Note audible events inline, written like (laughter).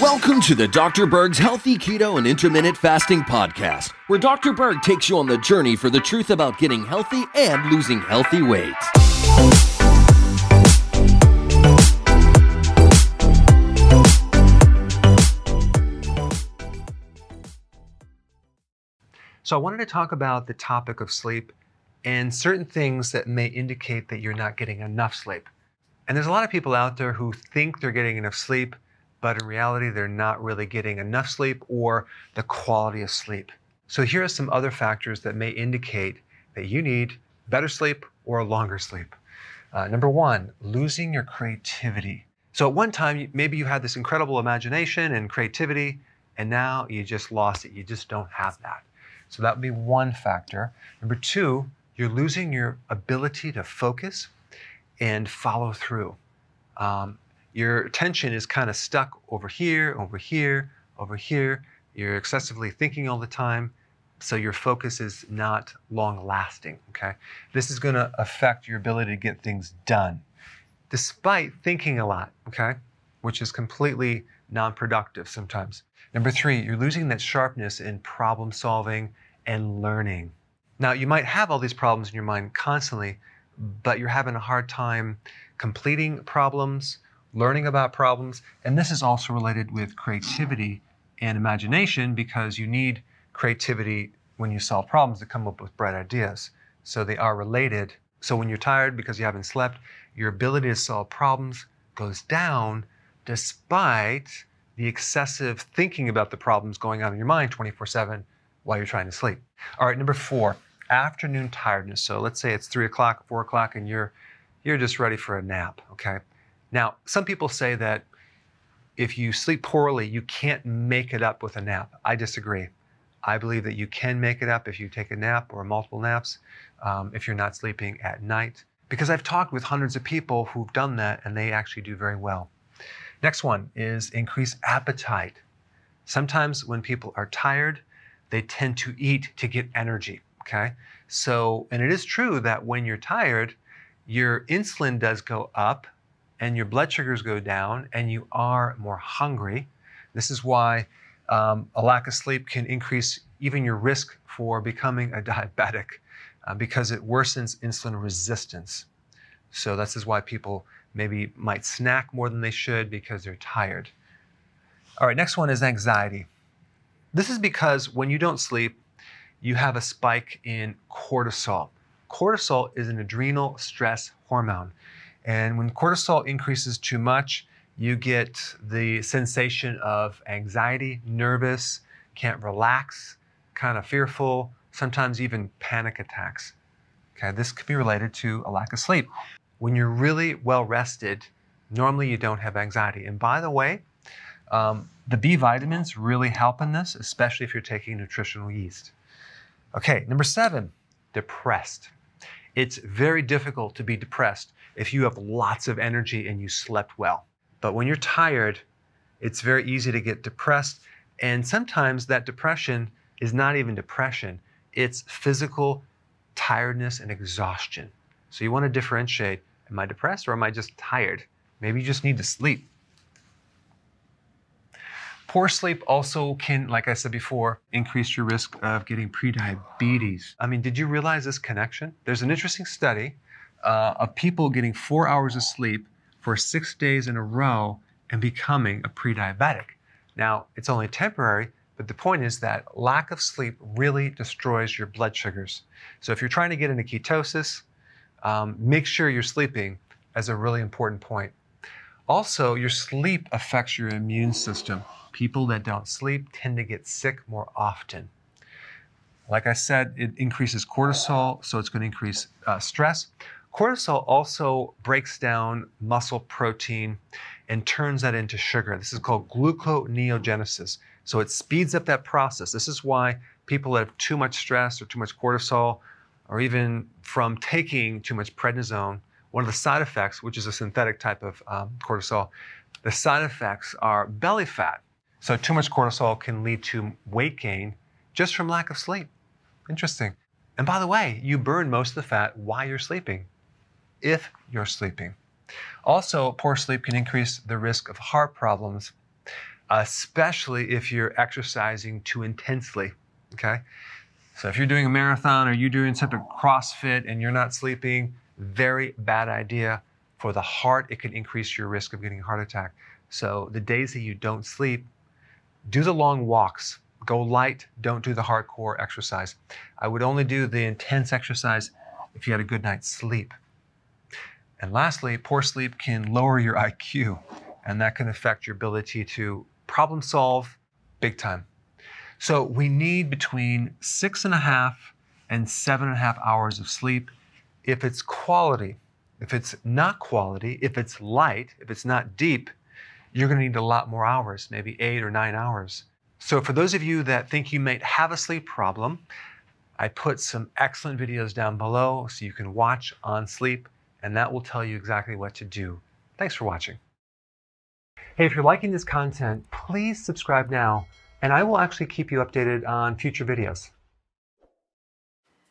Welcome to the Dr. Berg's Healthy Keto and Intermittent Fasting Podcast, where Dr. Berg takes you on the journey for the truth about getting healthy and losing healthy weight. So, I wanted to talk about the topic of sleep and certain things that may indicate that you're not getting enough sleep. And there's a lot of people out there who think they're getting enough sleep, but in reality, they're not really getting enough sleep or the quality of sleep. So here are some other factors that may indicate that you need better sleep or longer sleep. Uh, number one, losing your creativity. So at one time, maybe you had this incredible imagination and creativity, and now you just lost it. You just don't have that. So that would be one factor. Number two, you're losing your ability to focus and follow through. Um, your attention is kind of stuck over here, over here, over here. You're excessively thinking all the time, so your focus is not long lasting. Okay, this is going to affect your ability to get things done, despite thinking a lot. Okay, which is completely non-productive sometimes. Number three, you're losing that sharpness in problem solving and learning. Now, you might have all these problems in your mind constantly, but you're having a hard time completing problems, learning about problems. And this is also related with creativity and imagination because you need creativity when you solve problems to come up with bright ideas. So they are related. So when you're tired because you haven't slept, your ability to solve problems goes down despite the excessive thinking about the problems going on in your mind 24 7 while you're trying to sleep. All right, number four, afternoon tiredness. So let's say it's three o'clock, four o'clock, and you're you're just ready for a nap. Okay. Now, some people say that if you sleep poorly, you can't make it up with a nap. I disagree. I believe that you can make it up if you take a nap or multiple naps um, if you're not sleeping at night. Because I've talked with hundreds of people who've done that and they actually do very well. Next one is increase appetite. Sometimes when people are tired, they tend to eat to get energy. Okay. So, and it is true that when you're tired, your insulin does go up and your blood sugars go down and you are more hungry. This is why um, a lack of sleep can increase even your risk for becoming a (laughs) diabetic uh, because it worsens insulin resistance. So, this is why people maybe might snack more than they should because they're tired. All right, next one is anxiety. This is because when you don't sleep, you have a spike in cortisol. Cortisol is an adrenal stress hormone. And when cortisol increases too much, you get the sensation of anxiety, nervous, can't relax, kind of fearful, sometimes even panic attacks. Okay, this could be related to a lack of sleep. When you're really well rested, normally you don't have anxiety. And by the way, um, the B vitamins really help in this, especially if you're taking nutritional yeast. Okay, number seven, depressed. It's very difficult to be depressed if you have lots of energy and you slept well. But when you're tired, it's very easy to get depressed. And sometimes that depression is not even depression, it's physical tiredness and exhaustion. So you want to differentiate am I depressed or am I just tired? Maybe you just need to sleep. Poor sleep also can, like I said before, increase your risk of getting prediabetes. I mean, did you realize this connection? There's an interesting study uh, of people getting four hours of sleep for six days in a row and becoming a prediabetic. Now, it's only temporary, but the point is that lack of sleep really destroys your blood sugars. So if you're trying to get into ketosis, um, make sure you're sleeping as a really important point. Also, your sleep affects your immune system people that don't sleep tend to get sick more often. Like I said, it increases cortisol, so it's going to increase uh, stress. Cortisol also breaks down muscle protein and turns that into sugar. This is called gluconeogenesis. So it speeds up that process. This is why people that have too much stress or too much cortisol, or even from taking too much prednisone, one of the side effects, which is a synthetic type of um, cortisol, the side effects are belly fat. So, too much cortisol can lead to weight gain just from lack of sleep. Interesting. And by the way, you burn most of the fat while you're sleeping, if you're sleeping. Also, poor sleep can increase the risk of heart problems, especially if you're exercising too intensely. Okay? So, if you're doing a marathon or you're doing something CrossFit and you're not sleeping, very bad idea. For the heart, it can increase your risk of getting a heart attack. So, the days that you don't sleep, do the long walks. Go light, don't do the hardcore exercise. I would only do the intense exercise if you had a good night's sleep. And lastly, poor sleep can lower your IQ, and that can affect your ability to problem solve big time. So we need between six and a half and seven and a half hours of sleep if it's quality. If it's not quality, if it's light, if it's not deep, you're going to need a lot more hours, maybe eight or nine hours. So, for those of you that think you might have a sleep problem, I put some excellent videos down below so you can watch on sleep, and that will tell you exactly what to do. Thanks for watching. Hey, if you're liking this content, please subscribe now, and I will actually keep you updated on future videos.